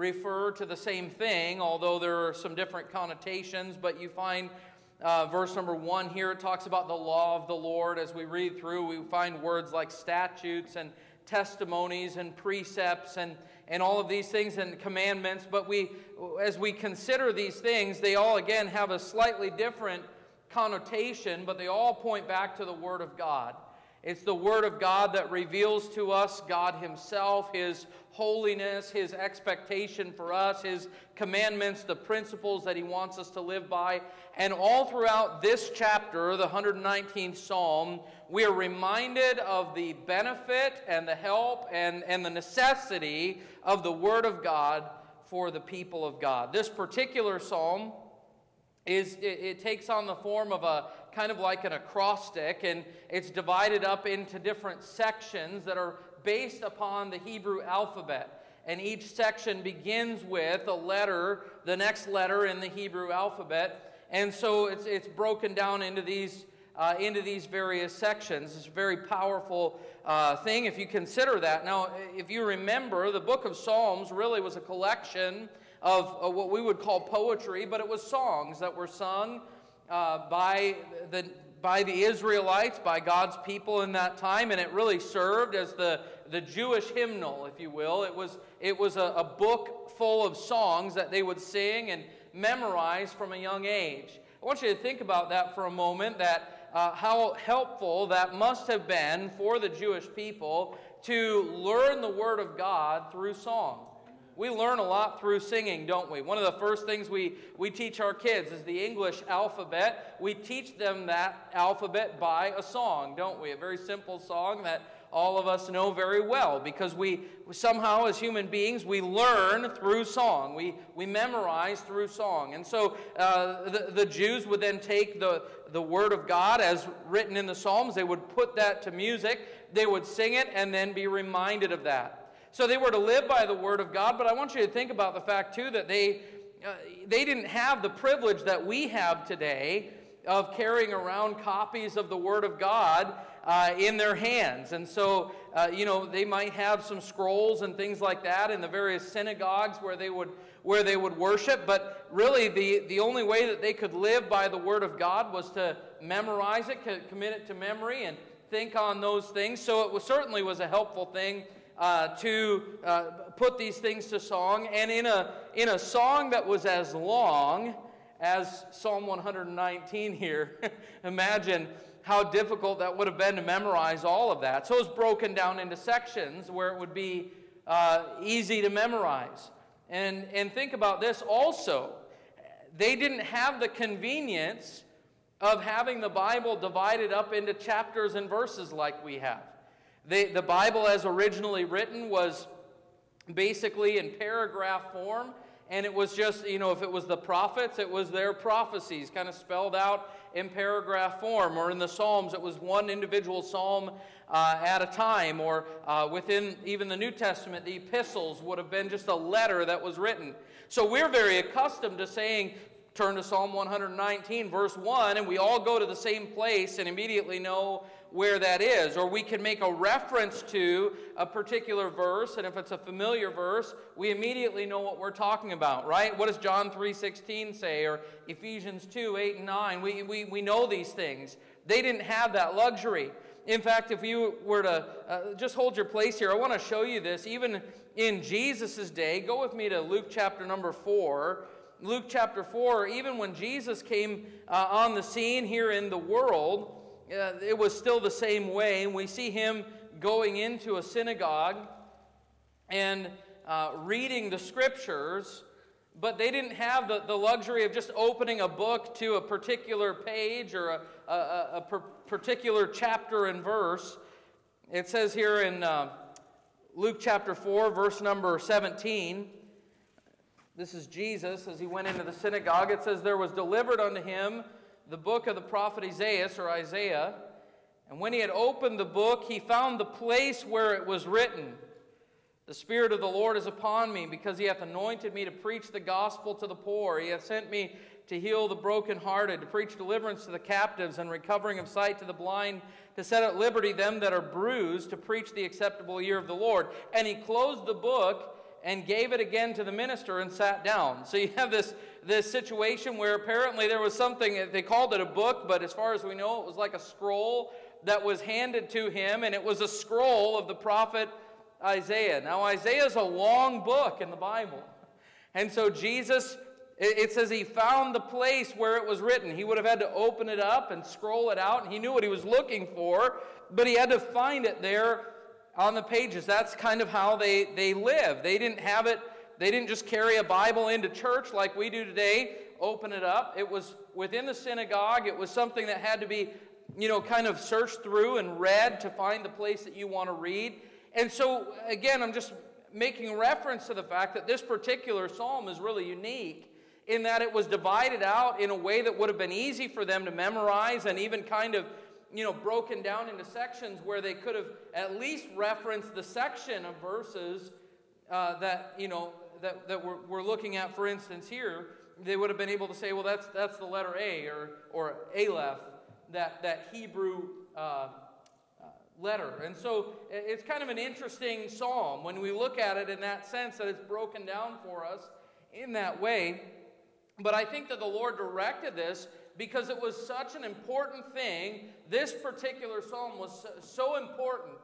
refer to the same thing, although there are some different connotations. But you find uh, verse number one here, it talks about the law of the Lord. As we read through, we find words like statutes and testimonies and precepts and, and all of these things and commandments. But we, as we consider these things, they all again have a slightly different connotation, but they all point back to the Word of God. It's the Word of God that reveals to us God Himself, His holiness, His expectation for us, His commandments, the principles that He wants us to live by. And all throughout this chapter, the 119th Psalm, we are reminded of the benefit and the help and, and the necessity of the Word of God for the people of God. This particular psalm is it, it, takes on the form of a kind of like an acrostic and it's divided up into different sections that are based upon the Hebrew alphabet. And each section begins with a letter, the next letter in the Hebrew alphabet. And so it's, it's broken down into these, uh, into these various sections. It's a very powerful uh, thing if you consider that. Now, if you remember, the book of Psalms really was a collection of, of what we would call poetry, but it was songs that were sung uh, by the by the Israelites, by God's people in that time, and it really served as the, the Jewish hymnal, if you will. It was, it was a, a book full of songs that they would sing and memorize from a young age. I want you to think about that for a moment, that uh, how helpful that must have been for the Jewish people to learn the Word of God through song. We learn a lot through singing, don't we? One of the first things we, we teach our kids is the English alphabet. We teach them that alphabet by a song, don't we? A very simple song that all of us know very well because we somehow, as human beings, we learn through song. We, we memorize through song. And so uh, the, the Jews would then take the, the Word of God as written in the Psalms, they would put that to music, they would sing it, and then be reminded of that. So they were to live by the Word of God, but I want you to think about the fact, too, that they, uh, they didn't have the privilege that we have today of carrying around copies of the Word of God uh, in their hands. And so, uh, you know, they might have some scrolls and things like that in the various synagogues where they would, where they would worship. But really, the, the only way that they could live by the Word of God was to memorize it, commit it to memory, and think on those things. So it was, certainly was a helpful thing uh, to uh, put these things to song. And in a, in a song that was as long as Psalm 119 here, imagine how difficult that would have been to memorize all of that. So it was broken down into sections where it would be uh, easy to memorize. And, and think about this also. They didn't have the convenience of having the Bible divided up into chapters and verses like we have. The, the Bible, as originally written, was basically in paragraph form. And it was just, you know, if it was the prophets, it was their prophecies kind of spelled out in paragraph form. Or in the Psalms, it was one individual psalm uh, at a time. Or uh, within even the New Testament, the epistles would have been just a letter that was written. So we're very accustomed to saying, turn to Psalm 119, verse 1, and we all go to the same place and immediately know where that is. Or we can make a reference to a particular verse, and if it's a familiar verse, we immediately know what we're talking about, right? What does John 3.16 say? Or Ephesians 2, 8 and 9? We, we, we know these things. They didn't have that luxury. In fact, if you were to uh, just hold your place here, I want to show you this. Even in Jesus' day, go with me to Luke chapter number 4. Luke chapter 4, even when Jesus came uh, on the scene here in the world, uh, it was still the same way. We see him going into a synagogue and uh, reading the scriptures, but they didn't have the, the luxury of just opening a book to a particular page or a, a, a per particular chapter and verse. It says here in uh, Luke chapter 4, verse number 17. This is Jesus as he went into the synagogue. It says, There was delivered unto him the book of the prophet Isaiah or Isaiah. And when he had opened the book, he found the place where it was written The Spirit of the Lord is upon me, because he hath anointed me to preach the gospel to the poor. He hath sent me to heal the brokenhearted, to preach deliverance to the captives, and recovering of sight to the blind, to set at liberty them that are bruised, to preach the acceptable year of the Lord. And he closed the book and gave it again to the minister and sat down. So you have this, this situation where apparently there was something, they called it a book, but as far as we know, it was like a scroll that was handed to him, and it was a scroll of the prophet Isaiah. Now, Isaiah is a long book in the Bible. And so Jesus, it says he found the place where it was written. He would have had to open it up and scroll it out, and he knew what he was looking for, but he had to find it there on the pages. That's kind of how they, they live. They didn't have it, they didn't just carry a Bible into church like we do today, open it up. It was within the synagogue, it was something that had to be, you know, kind of searched through and read to find the place that you want to read. And so, again, I'm just making reference to the fact that this particular psalm is really unique in that it was divided out in a way that would have been easy for them to memorize and even kind of you know, broken down into sections where they could have at least referenced the section of verses uh, that, you know, that, that we're, we're looking at, for instance, here. They would have been able to say, well, that's, that's the letter A or, or Aleph, that, that Hebrew uh, uh, letter. And so it's kind of an interesting psalm when we look at it in that sense that it's broken down for us in that way. But I think that the Lord directed this because it was such an important thing. This particular psalm was so important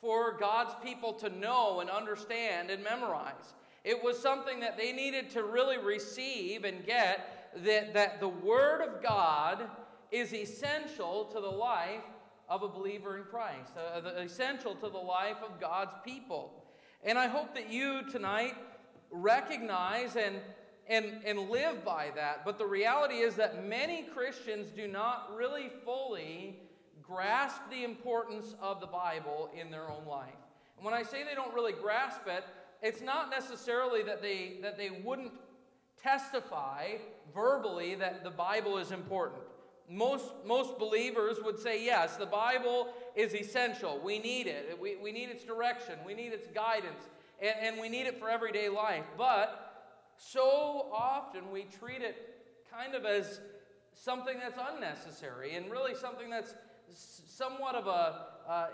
for God's people to know and understand and memorize. It was something that they needed to really receive and get that, that the Word of God is essential to the life of a believer in Christ, uh, essential to the life of God's people. And I hope that you tonight recognize and and, and live by that. But the reality is that many Christians do not really fully grasp the importance of the Bible in their own life. And when I say they don't really grasp it, it's not necessarily that they, that they wouldn't testify verbally that the Bible is important. Most, most believers would say, yes, the Bible is essential. We need it. We, we need its direction. We need its guidance. And, and we need it for everyday life. But so often we treat it kind of as something that's unnecessary and really something that's somewhat of a, uh,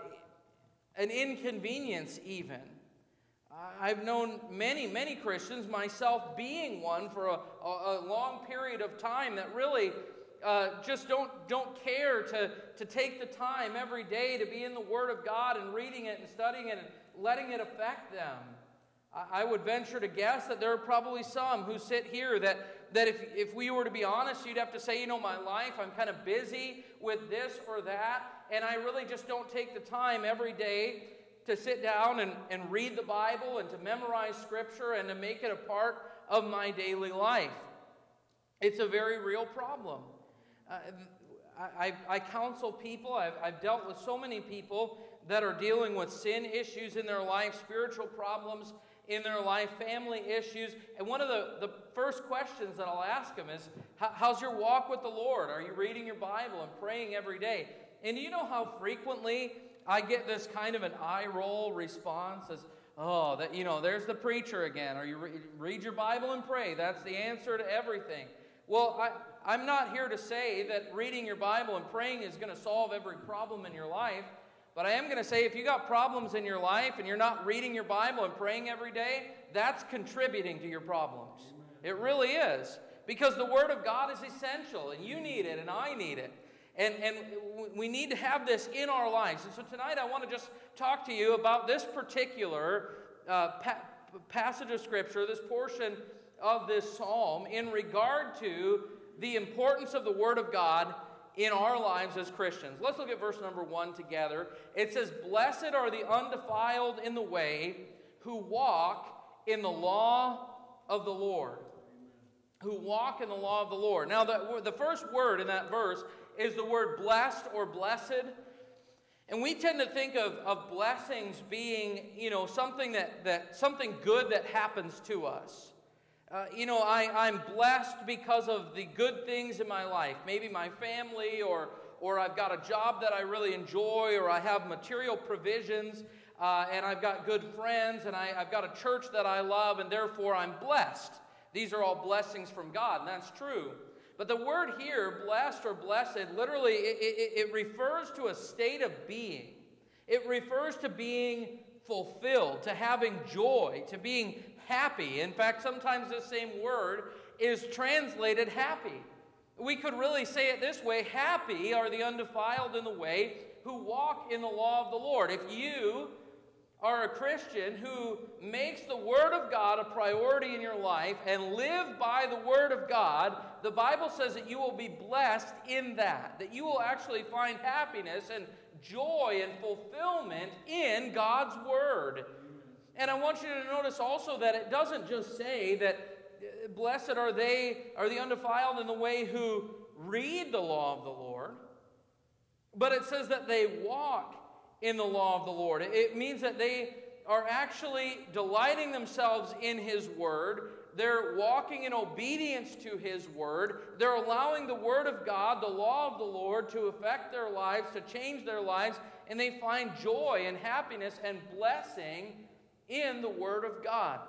an inconvenience, even. I've known many, many Christians, myself being one, for a, a, long period of time that really uh, just don't, don't care to, to take the time every day to be in the Word of God and reading it and studying it and letting it affect them. I would venture to guess that there are probably some who sit here that, that if, if we were to be honest, you'd have to say, you know, my life, I'm kind of busy with this or that, and I really just don't take the time every day to sit down and, and read the Bible and to memorize Scripture and to make it a part of my daily life. It's a very real problem. Uh, I, I, counsel people, I've, I've dealt with so many people that are dealing with sin issues in their life, spiritual problems in their life, family issues. And one of the, the first questions that I'll ask them is How's your walk with the Lord? Are you reading your Bible and praying every day? And you know how frequently I get this kind of an eye roll response as, Oh, that you know, there's the preacher again. Or you re- read your Bible and pray. That's the answer to everything. Well, I, I'm not here to say that reading your Bible and praying is going to solve every problem in your life. But I am going to say if you got problems in your life and you're not reading your Bible and praying every day, that's contributing to your problems. It really is. Because the Word of God is essential, and you need it, and I need it. And, and we need to have this in our lives. And so tonight I want to just talk to you about this particular uh, pa- passage of Scripture, this portion of this psalm, in regard to the importance of the Word of God in our lives as Christians. Let's look at verse number one together. It says, Blessed are the undefiled in the way who walk in the law of the Lord. Who walk in the law of the Lord. Now, the, the first word in that verse is the word blessed or blessed. And we tend to think of, of blessings being, you know, something that, that something good that happens to us. Uh, you know, I, I'm blessed because of the good things in my life. Maybe my family, or, or I've got a job that I really enjoy, or I have material provisions, uh, and I've got good friends, and I, I've got a church that I love, and therefore I'm blessed. These are all blessings from God, and that's true. But the word here, blessed or blessed, literally, it, it, it refers to a state of being. It refers to being fulfilled, to having joy, to being happy. In fact, sometimes the same word is translated happy. We could really say it this way Happy are the undefiled in the way who walk in the law of the Lord. If you are a Christian who makes the Word of God a priority in your life and live by the Word of God, the Bible says that you will be blessed in that, that you will actually find happiness and joy and fulfillment in God's Word. And I want you to notice also that it doesn't just say that uh, blessed are they, are the undefiled in the way who read the law of the Lord, but it says that they walk in the law of the Lord. It means that they are actually delighting themselves in His Word. They're walking in obedience to His Word. They're allowing the Word of God, the law of the Lord, to affect their lives, to change their lives, and they find joy and happiness and blessing in the Word of God.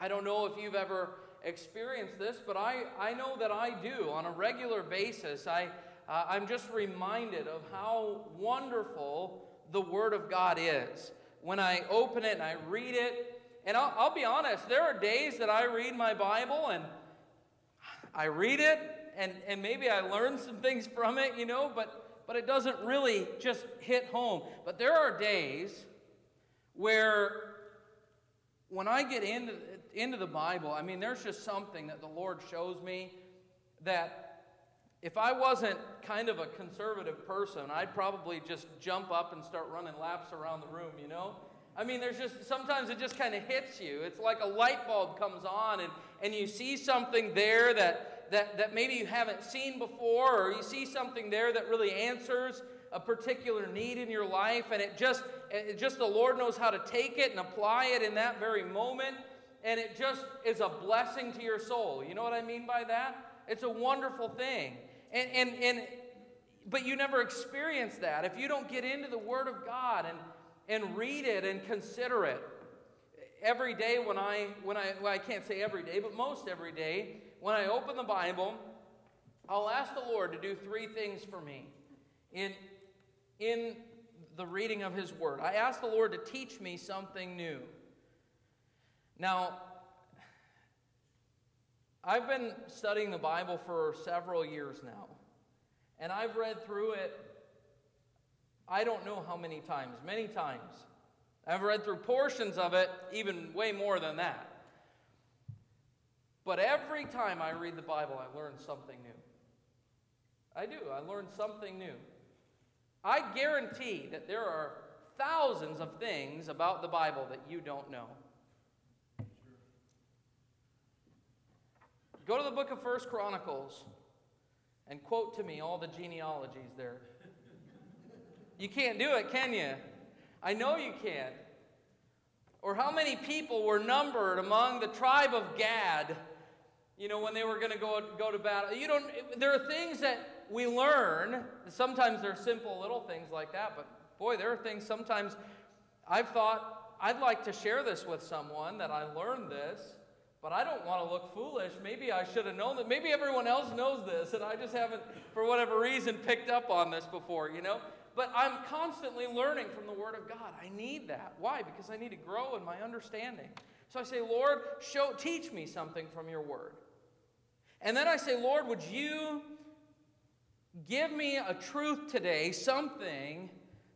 I don't know if you've ever experienced this, but I, I know that I do on a regular basis. I, uh, I'm just reminded of how wonderful the Word of God is. When I open it and I read it, and I'll, I'll be honest, there are days that I read my Bible and I read it, and, and maybe I learn some things from it, you know, but, but it doesn't really just hit home. But there are days where when I get into, into the Bible, I mean, there's just something that the Lord shows me that if I wasn't kind of a conservative person, I'd probably just jump up and start running laps around the room, you know? I mean, there's just sometimes it just kind of hits you. It's like a light bulb comes on and, and you see something there that, that, that maybe you haven't seen before, or you see something there that really answers a particular need in your life, and it just, it just the Lord knows how to take it and apply it in that very moment, and it just is a blessing to your soul. You know what I mean by that? It's a wonderful thing. And, and, and, but you never experience that. If you don't get into the Word of God and, and read it and consider it, every day when I, when I, well, I can't say every day, but most every day, when I open the Bible, I'll ask the Lord to do three things for me in, in the reading of His Word. I ask the Lord to teach me something new. Now, I've been studying the Bible for several years now, and I've read through it, I don't know how many times, many times. I've read through portions of it, even way more than that. But every time I read the Bible, I learn something new. I do, I learn something new. I guarantee that there are thousands of things about the Bible that you don't know. Go to the book of First Chronicles and quote to me all the genealogies there. You can't do it, can you? I know you can't. Or how many people were numbered among the tribe of Gad, you know, when they were going to go, go to battle. You don't, there are things that we learn. Sometimes they're simple little things like that, but boy, there are things sometimes I've thought I'd like to share this with someone that I learned this but I don't want to look foolish. Maybe I should have known that. Maybe everyone else knows this, and I just haven't, for whatever reason, picked up on this before, you know? But I'm constantly learning from the Word of God. I need that. Why? Because I need to grow in my understanding. So I say, Lord, show, teach me something from your Word. And then I say, Lord, would you give me a truth today, something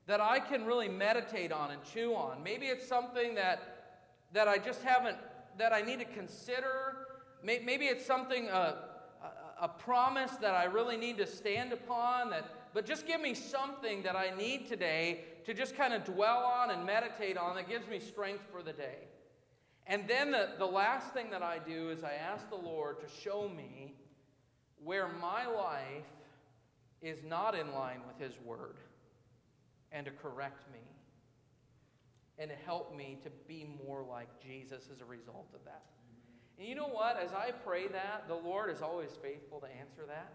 that I can really meditate on and chew on? Maybe it's something that, that I just haven't that I need to consider. Maybe it's something, uh, a, a promise that I really need to stand upon. That, but just give me something that I need today to just kind of dwell on and meditate on that gives me strength for the day. And then the, the last thing that I do is I ask the Lord to show me where my life is not in line with His Word and to correct me and help me to be more like Jesus as a result of that. And you know what? As I pray that, the Lord is always faithful to answer that.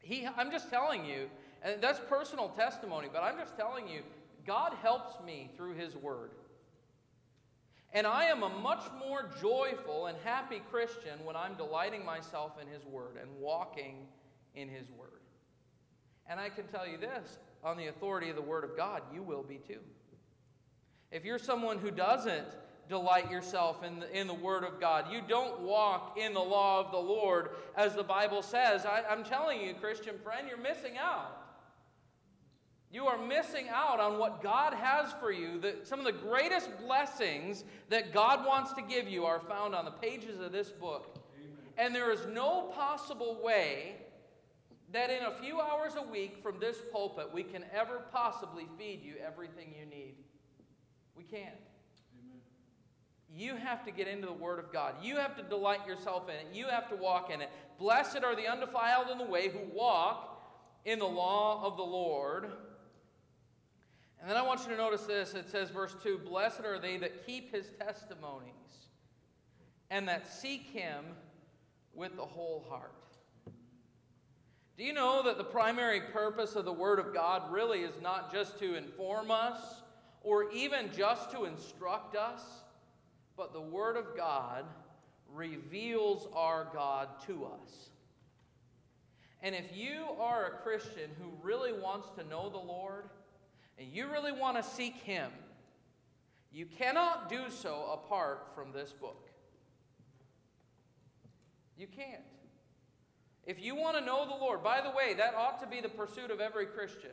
He, I'm just telling you, and that's personal testimony, but I'm just telling you, God helps me through His Word. And I am a much more joyful and happy Christian when I'm delighting myself in His Word and walking in His Word. And I can tell you this on the authority of the Word of God, you will be too. If you're someone who doesn't delight yourself in the, in the Word of God. You don't walk in the law of the Lord as the Bible says. I, I'm telling you, Christian friend, you're missing out. You are missing out on what God has for you. The, some of the greatest blessings that God wants to give you are found on the pages of this book. Amen. And there is no possible way that in a few hours a week from this pulpit we can ever possibly feed you everything you need. We can't. Amen. You have to get into the Word of God. You have to delight yourself in it. You have to walk in it. Blessed are the undefiled in the way who walk in the law of the Lord. And then I want you to notice this. It says, verse 2 Blessed are they that keep his testimonies and that seek him with the whole heart. Do you know that the primary purpose of the Word of God really is not just to inform us or even just to instruct us, but the Word of God reveals our God to us. And if you are a Christian who really wants to know the Lord and you really want to seek Him, you cannot do so apart from this book. You can't. If you want to know the Lord, by the way, that ought to be the pursuit of every Christian.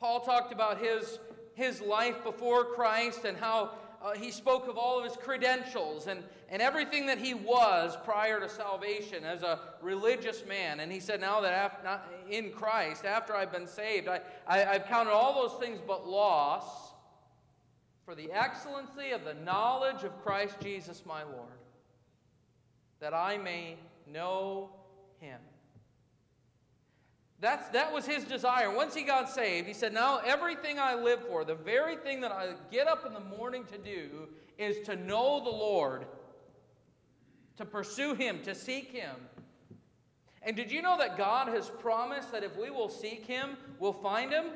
Paul talked about his, his life before Christ and how uh, he spoke of all of his credentials and, and everything that he was prior to salvation as a religious man. And he said, Now that after, not in Christ, after I've been saved, I, I, I've counted all those things but loss for the excellency of the knowledge of Christ Jesus my Lord, that I may know him. That's, that was his desire. Once he got saved, he said, Now everything I live for, the very thing that I get up in the morning to do, is to know the Lord, to pursue him, to seek him. And did you know that God has promised that if we will seek him, we'll find him?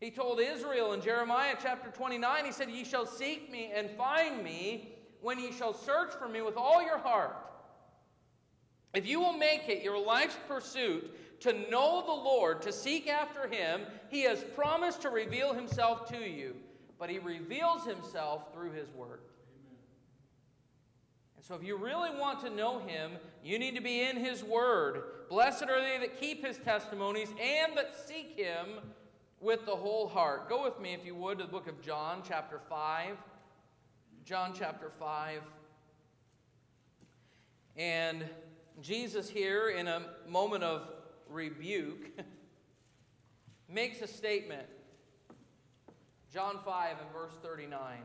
He told Israel in Jeremiah chapter 29, He said, Ye shall seek me and find me when ye shall search for me with all your heart. If you will make it your life's pursuit to know the Lord, to seek after Him, He has promised to reveal Himself to you. But He reveals Himself through His Word. Amen. And so, if you really want to know Him, you need to be in His Word. Blessed are they that keep His testimonies and that seek Him with the whole heart. Go with me, if you would, to the book of John, chapter 5. John, chapter 5. And Jesus, here in a moment of rebuke, makes a statement. John 5 and verse 39.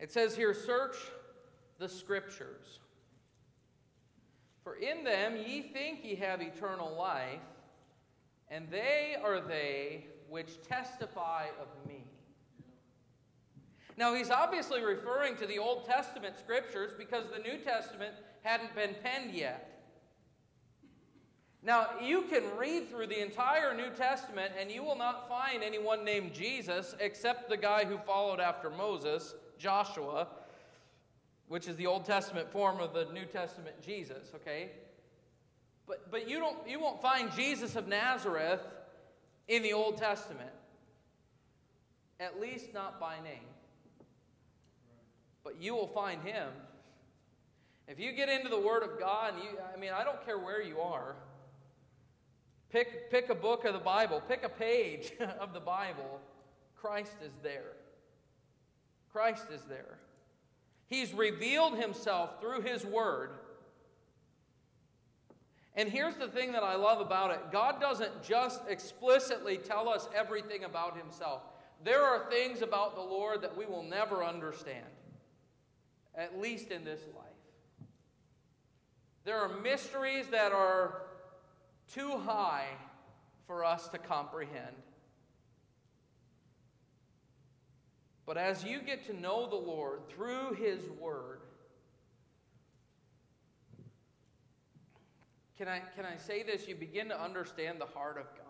It says here, Search the scriptures, for in them ye think ye have eternal life, and they are they which testify of me. Now, he's obviously referring to the Old Testament scriptures because the New Testament hadn't been penned yet. Now, you can read through the entire New Testament and you will not find anyone named Jesus except the guy who followed after Moses, Joshua, which is the Old Testament form of the New Testament Jesus, okay? But, but you, don't, you won't find Jesus of Nazareth in the Old Testament, at least not by name but you will find him. If you get into the Word of God, you, I mean, I don't care where you are. Pick, pick a book of the Bible, pick a page of the Bible. Christ is there. Christ is there. He's revealed himself through his Word. And here's the thing that I love about it God doesn't just explicitly tell us everything about himself. There are things about the Lord that we will never understand at least in this life. There are mysteries that are too high for us to comprehend. But as you get to know the Lord through His Word, can I, can I say this? You begin to understand the heart of God.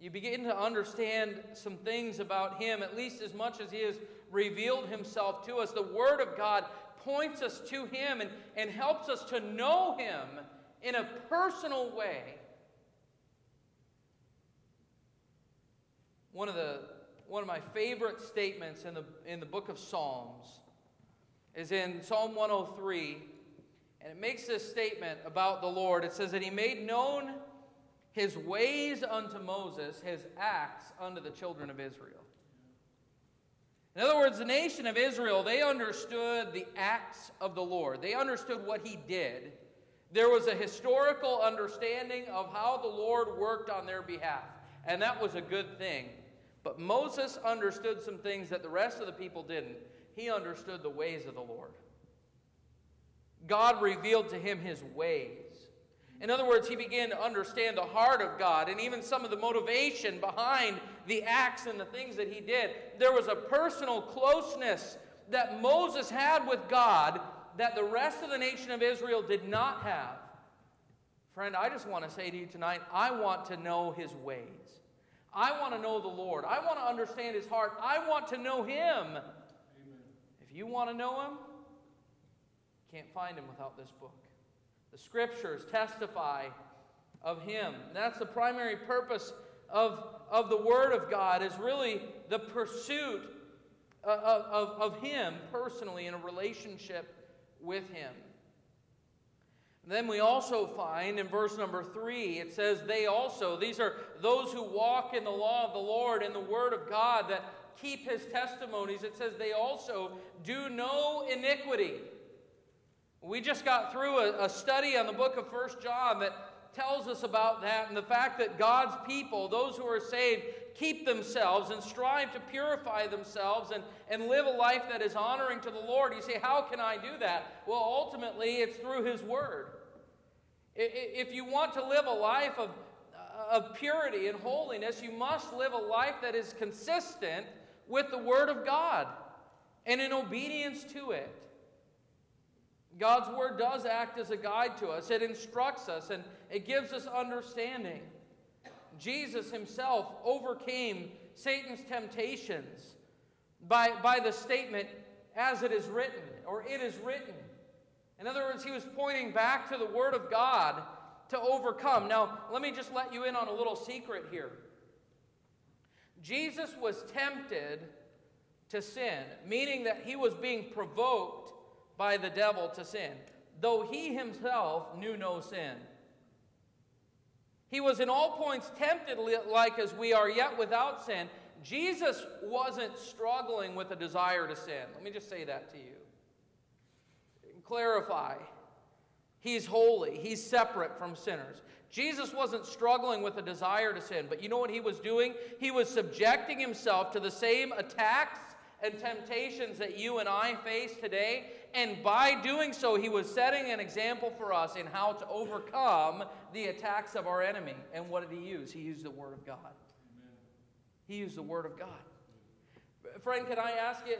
You begin to understand some things about Him, at least as much as He has revealed himself to us. The Word of God points us to him and, and helps us to know him in a personal way. One of, the, one of my favorite statements in the, in the book of Psalms is in Psalm 103, and it makes this statement about the Lord. It says that He made known His ways unto Moses, His acts unto the children of Israel. In other words, the nation of Israel, they understood the acts of the Lord. They understood what he did. There was a historical understanding of how the Lord worked on their behalf, and that was a good thing. But Moses understood some things that the rest of the people didn't. He understood the ways of the Lord. God revealed to him his ways. In other words, he began to understand the heart of God and even some of the motivation behind the acts and the things that he did. There was a personal closeness that Moses had with God that the rest of the nation of Israel did not have. Friend, I just want to say to you tonight I want to know his ways. I want to know the Lord. I want to understand his heart. I want to know him. Amen. If you want to know him, you can't find him without this book. The scriptures testify of him. That's the primary purpose of, of the Word of God, is really the pursuit uh, of, of, of him personally in a relationship with him. And then we also find in verse number three, it says, They also, these are those who walk in the law of the Lord and the Word of God that keep his testimonies. It says, They also do no iniquity. We just got through a, a study on the book of First John that tells us about that and the fact that God's people, those who are saved, keep themselves and strive to purify themselves and, and live a life that is honoring to the Lord. You say, How can I do that? Well, ultimately, it's through His Word. If you want to live a life of, of purity and holiness, you must live a life that is consistent with the Word of God and in obedience to it. God's word does act as a guide to us, it instructs us and it gives us understanding. Jesus himself overcame Satan's temptations by, by the statement, as it is written, or it is written. In other words, he was pointing back to the Word of God to overcome. Now, let me just let you in on a little secret here. Jesus was tempted to sin, meaning that he was being provoked by the devil to sin, though he himself knew no sin. He was in all points tempted like as we are, yet without sin. Jesus wasn't struggling with a desire to sin. Let me just say that to you. Clarify. He's holy, he's separate from sinners. Jesus wasn't struggling with a desire to sin, but you know what he was doing? He was subjecting himself to the same attacks and temptations that you and I face today. And by doing so, he was setting an example for us in how to overcome the attacks of our enemy. And what did he use? He used the Word of God. Amen. He used the Word of God. Friend, can I ask you,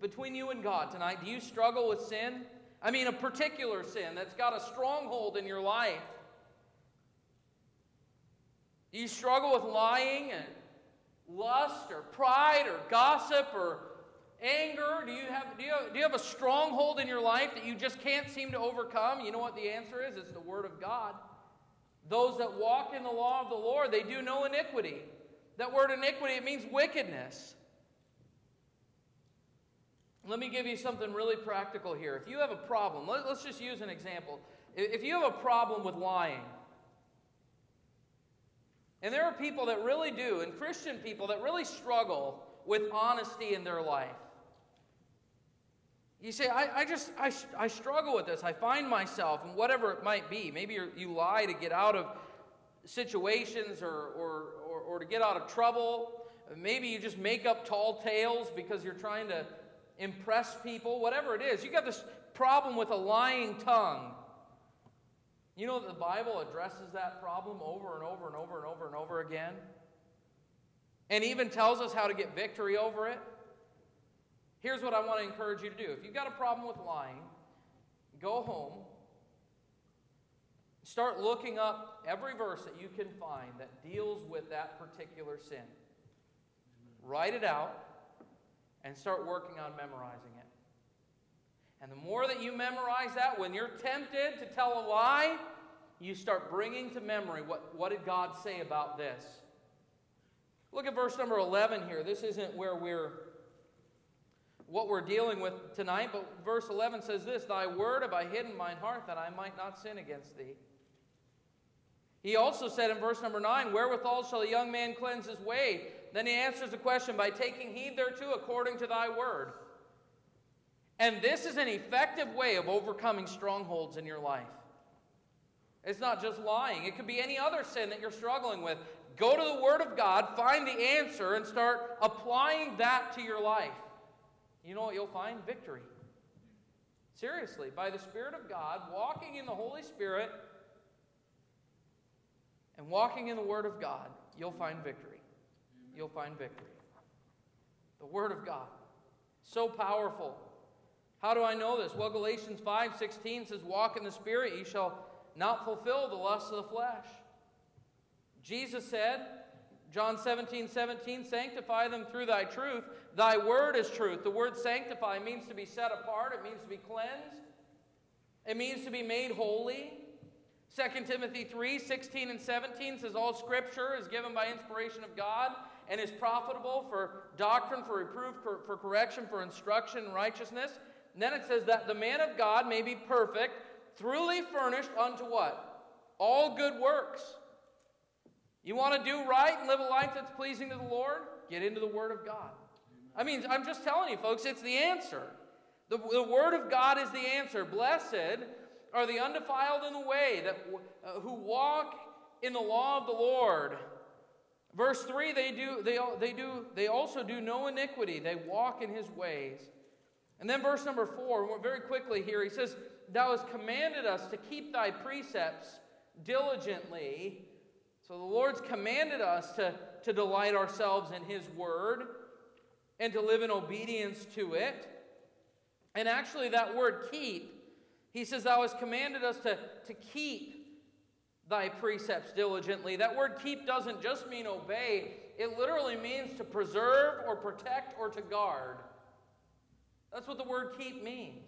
between you and God tonight, do you struggle with sin? I mean, a particular sin that's got a stronghold in your life. Do you struggle with lying and lust or pride or gossip or anger? Do you have, do you, do you have a stronghold in your life that you just can't seem to overcome? You know what the answer is? It's the Word of God. Those that walk in the law of the Lord, they do no iniquity. That word iniquity, it means wickedness. Let me give you something really practical here. If you have a problem, let, us just use an example. If you have a problem with lying, and there are people that really do, and Christian people that really struggle with honesty in their life. You say, I, I just, I, I struggle with this. I find myself, and whatever it might be, maybe you lie to get out of situations or, or, or, or to get out of trouble. Maybe you just make up tall tales because you're trying to impress people. Whatever it is, you got this problem with a lying tongue. You know that the Bible addresses that problem over and over and over and over and over again? And even tells us how to get victory over it? Here's what I want to encourage you to do. If you've got a problem with lying, go home, start looking up every verse that you can find that deals with that particular sin. Write it out and start working on memorizing it. And the more that you memorize that, when you're tempted to tell a lie, you start bringing to memory what, what did God say about this? Look at verse number 11 here. This isn't where we're what we're dealing with tonight, but verse 11 says this Thy word have I hidden mine heart that I might not sin against thee. He also said in verse number 9, Wherewithal shall a young man cleanse his way? Then he answers the question by taking heed thereto according to thy word. And this is an effective way of overcoming strongholds in your life. It's not just lying, it could be any other sin that you're struggling with. Go to the Word of God, find the answer, and start applying that to your life. You know what you'll find? Victory. Seriously, by the Spirit of God, walking in the Holy Spirit and walking in the Word of God, you'll find victory. You'll find victory. The Word of God. So powerful. How do I know this? Well, Galatians 5 16 says, Walk in the Spirit, ye shall not fulfill the lusts of the flesh. Jesus said, John 17, 17, sanctify them through thy truth. Thy word is truth. The word sanctify means to be set apart, it means to be cleansed, it means to be made holy. 2 Timothy 3, 16 and 17 says, All scripture is given by inspiration of God and is profitable for doctrine, for reproof, for for correction, for instruction in righteousness. And then it says that the man of God may be perfect, truly furnished unto what? All good works. You want to do right and live a life that's pleasing to the Lord? Get into the Word of God. I mean, I'm just telling you, folks, it's the answer. The, the Word of God is the answer. Blessed are the undefiled in the way that uh, who walk in the law of the Lord. Verse 3 they do they, they do they also do no iniquity they walk in his ways and then verse number 4 very quickly here he says thou hast commanded us to keep thy precepts diligently so the Lord's commanded us to, to delight ourselves in His Word and to live in obedience to it. And actually, that word keep, He says, Thou hast commanded us to, to keep thy precepts diligently. That word keep doesn't just mean obey, it literally means to preserve or protect or to guard. That's what the word keep means.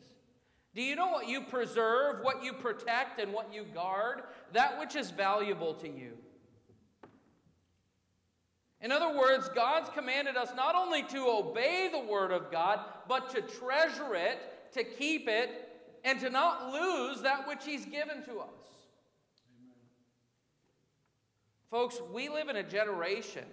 Do you know what you preserve, what you protect, and what you guard? That which is valuable to you. In other words, God's commanded us not only to obey the Word of God, but to treasure it, to keep it, and to not lose that which He's given to us. Amen. Folks, we live in a generation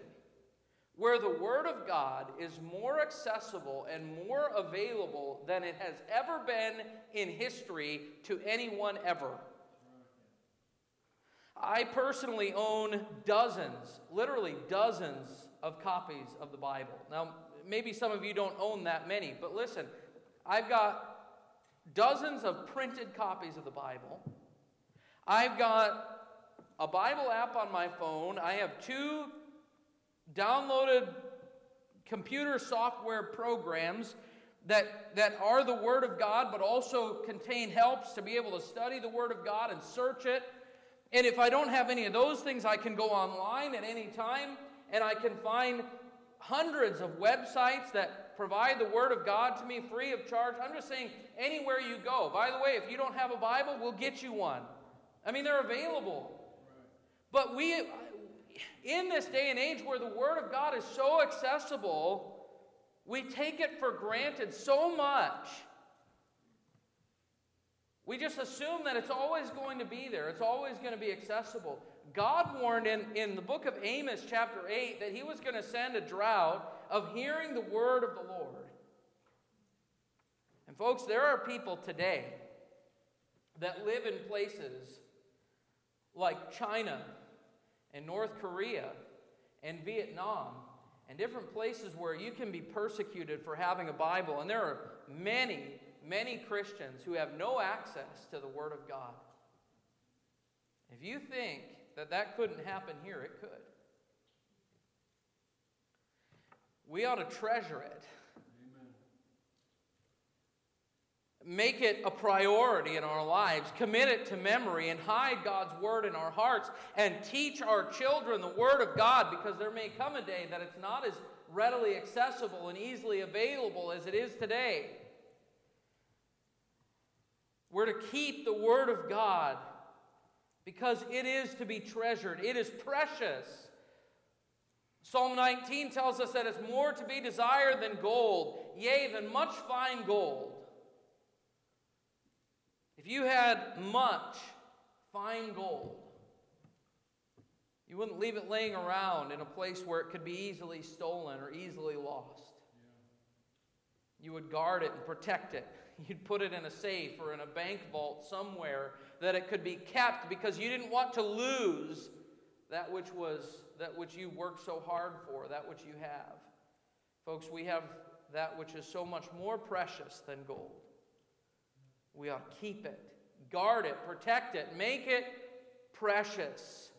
where the Word of God is more accessible and more available than it has ever been in history to anyone ever. I personally own dozens, literally dozens of copies of the Bible. Now, maybe some of you don't own that many, but listen, I've got dozens of printed copies of the Bible. I've got a Bible app on my phone. I have two downloaded computer software programs that, that are the Word of God, but also contain helps to be able to study the Word of God and search it and if I don't have any of those things, I can go online at any time and I can find hundreds of websites that provide the Word of God to me free of charge. I'm just saying, anywhere you go. By the way, if you don't have a Bible, we'll get you one. I mean, they're available. But we, in this day and age where the Word of God is so accessible, we take it for granted so much we just assume that it's always going to be there, it's always going to be accessible. God warned in, in the book of Amos, chapter 8, that he was going to send a drought of hearing the word of the Lord. And, folks, there are people today that live in places like China and North Korea and Vietnam and different places where you can be persecuted for having a Bible. And there are many many Christians who have no access to the Word of God. If you think that that couldn't happen here, it could. We ought to treasure it. Make it a priority in our lives, commit it to memory, and hide God's Word in our hearts, and teach our children the Word of God because there may come a day that it's not as readily accessible and easily available as it is today. We're to keep the Word of God because it is to be treasured, it is precious. Psalm 19 tells us that it's more to be desired than gold, yea, than much fine gold. If you had much fine gold, you wouldn't leave it laying around in a place where it could be easily stolen or easily lost. You would guard it and protect it. You'd put it in a safe or in a bank vault somewhere that it could be kept because you didn't want to lose that which was that which you worked so hard for, that which you have. Folks, we have that which is so much more precious than gold. We ought to keep it, guard it, protect it, make it precious.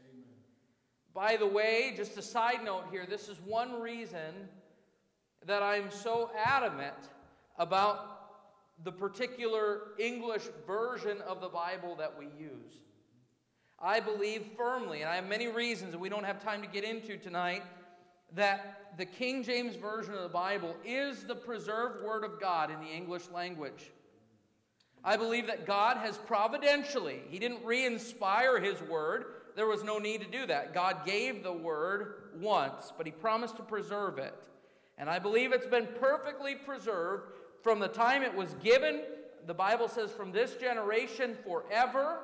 By the way, just a side note here, this is one reason that I'm so adamant about the particular English version of the Bible that we use. I believe firmly, and I have many reasons that we don't have time to get into tonight, that the King James Version of the Bible is the preserved Word of God in the English language. I believe that God has providentially, He didn't re inspire His Word. There was no need to do that. God gave the Word once, but He promised to preserve it. And I believe it's been perfectly preserved from the time it was given. The Bible says from this generation forever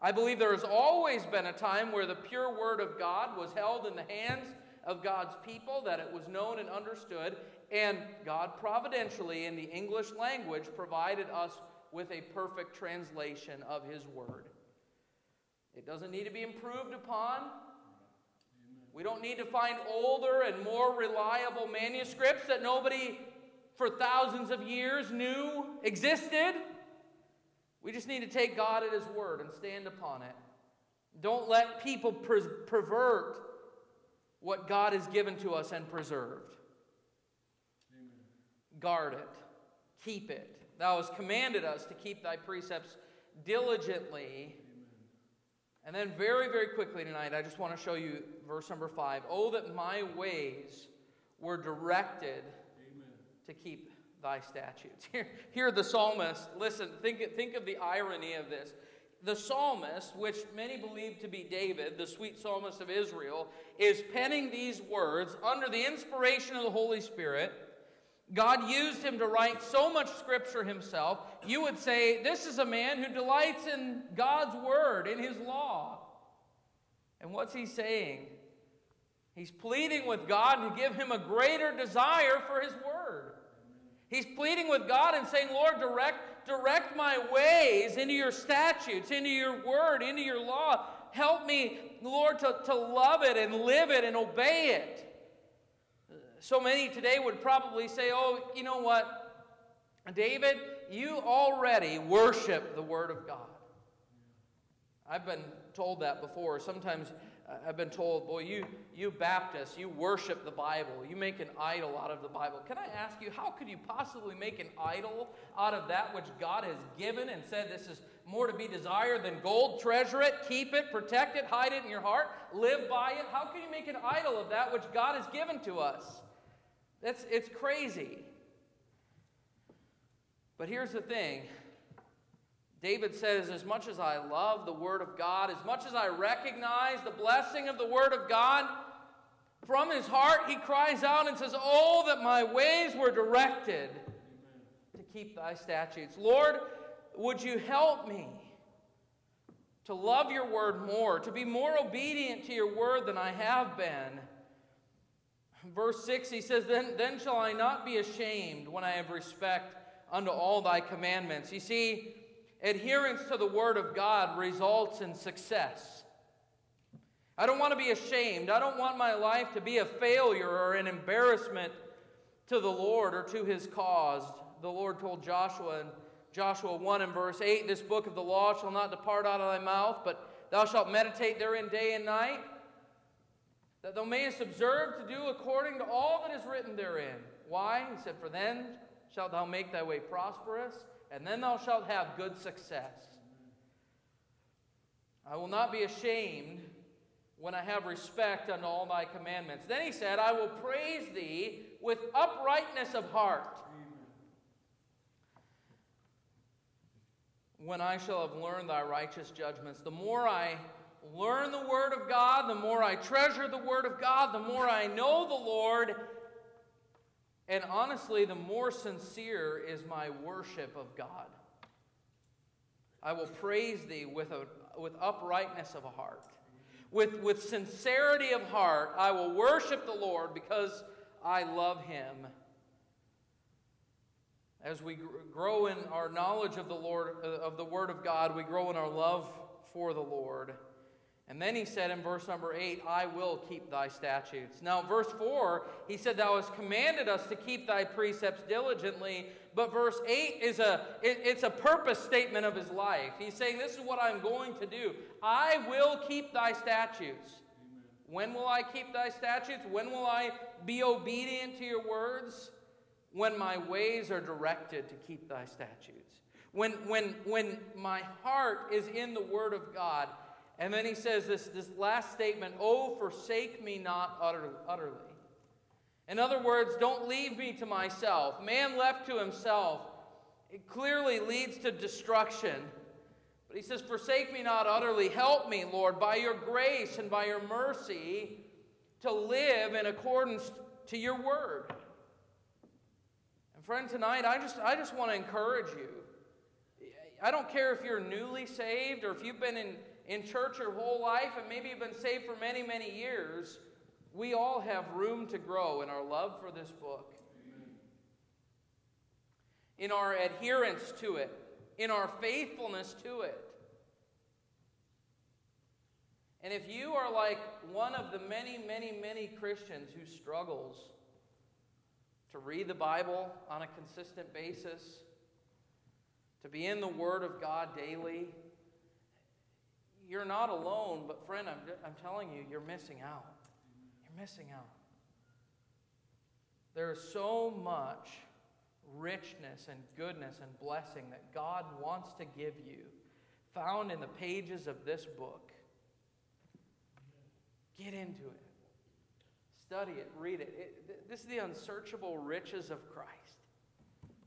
I believe there has always been a time where the pure Word of God was held in the hands of God's people, that it was known and understood, and God providentially, in the English language, provided us with a perfect translation of His Word. It doesn't need to be improved upon. We don't need to find older and more reliable manuscripts that nobody for thousands of years knew existed. We just need to take God at His word and stand upon it. Don't let people per- pervert what God has given to us and preserved. Amen. Guard it, keep it. Thou hast commanded us to keep thy precepts diligently. Amen. And then, very, very quickly tonight, I just want to show you verse number five. Oh, that my ways were directed. To keep thy statutes. Here, here the psalmist, listen, think, think of the irony of this. The psalmist, which many believe to be David, the sweet psalmist of Israel, is penning these words under the inspiration of the Holy Spirit. God used him to write so much scripture himself. You would say, This is a man who delights in God's word, in his law. And what's he saying? He's pleading with God to give him a greater desire for his word. He's pleading with God and saying, Lord, direct, direct my ways into your statutes, into your word, into your law. Help me, Lord, to, to love it and live it and obey it. So many today would probably say, oh, you know what? David, you already worship the Word of God. I've been told that before. Sometimes I've been told, boy, you, you Baptists, you worship the Bible. You make an idol out of the Bible. Can I ask you, how could you possibly make an idol out of that which God has given and said this is more to be desired than gold? Treasure it, keep it, protect it, hide it in your heart, live by it. How can you make an idol of that which God has given to us? That's, it's crazy. But here's the thing David says, As much as I love the Word of God, as much as I recognize the blessing of the Word of God, from his heart he cries out and says, Oh, that my ways were directed to keep thy statutes. Lord, would you help me to love your word more, to be more obedient to your word than I have been? Verse 6, he says, Then, then shall I not be ashamed when I have respect unto all thy commandments. You see, adherence to the Word of God results in success. I don't want to be ashamed. I don't want my life to be a failure or an embarrassment to the Lord or to His cause. The Lord told Joshua in Joshua 1 and verse 8 This book of the law shall not depart out of thy mouth, but thou shalt meditate therein day and night, that thou mayest observe to do according to all that is written therein. Why? He said, For then shalt thou make thy way prosperous and then thou shalt have good success. I will not be ashamed when I have respect unto all thy commandments. Then he said, I will praise thee with uprightness of heart. When I shall have learned thy righteous judgments, the more I learn the Word of God, the more I treasure the Word of God, the more I know the Lord. And honestly, the more sincere is my worship of God. I will praise thee with, a, with uprightness of a heart. With, with sincerity of heart, I will worship the Lord because I love him. As we grow in our knowledge of the Lord, uh, of the Word of God, we grow in our love for the Lord. And then he said in verse number 8, I will keep thy statutes. Now, verse 4, he said, Thou hast commanded us to keep thy precepts diligently. But verse 8 is a, it, it's a purpose statement of his life. He's saying, This is what I'm going to do. I will keep thy statutes. Amen. When will I keep thy statutes? When will I be obedient to your words? When my ways are directed to keep thy statutes. When, when, when my heart is in the word of God and then he says this, this last statement Oh, forsake me not utterly. In other words, don't leave me to myself. Man left to himself, it clearly leads to destruction. But he says, Forsake me not utterly. Help me, Lord, by your grace and by your mercy to live in accordance to your word. And friend, tonight I just, I just want to encourage you. I don't care if you're newly saved or if you've been in in church your whole life and maybe you've been saved for many, many years, we all have room to grow in our love for this book, in our adherence to it, in our faithfulness to it. And if you are like one of the many, many, many Christians who struggles to read the Bible on a consistent basis, to be in the Word of God daily, you're not alone, but friend, I'm, I'm telling you, you're missing out. You're missing out. There's so much richness and goodness and blessing that God wants to give you, found in the pages of this book. Get into it. Study it, read it. it. This is the unsearchable riches of Christ.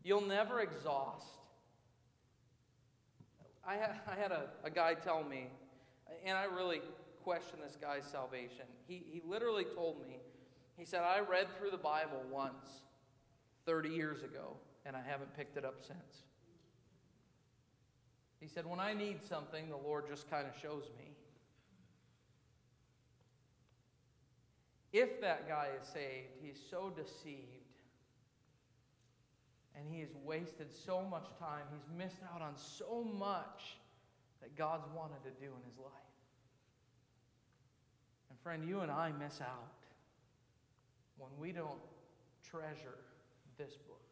You'll never exhaust. I had, I had a, a guy tell me and I really question this guy's salvation. He, he literally told me, he said, I read through the Bible once 30 years ago, and I haven't picked it up since. He said, When I need something, the Lord just kind of shows me. If that guy is saved, he's so deceived and he has wasted so much time. He's missed out on so much that God's wanted to do in his life. And friend, you and I miss out when we don't treasure this book.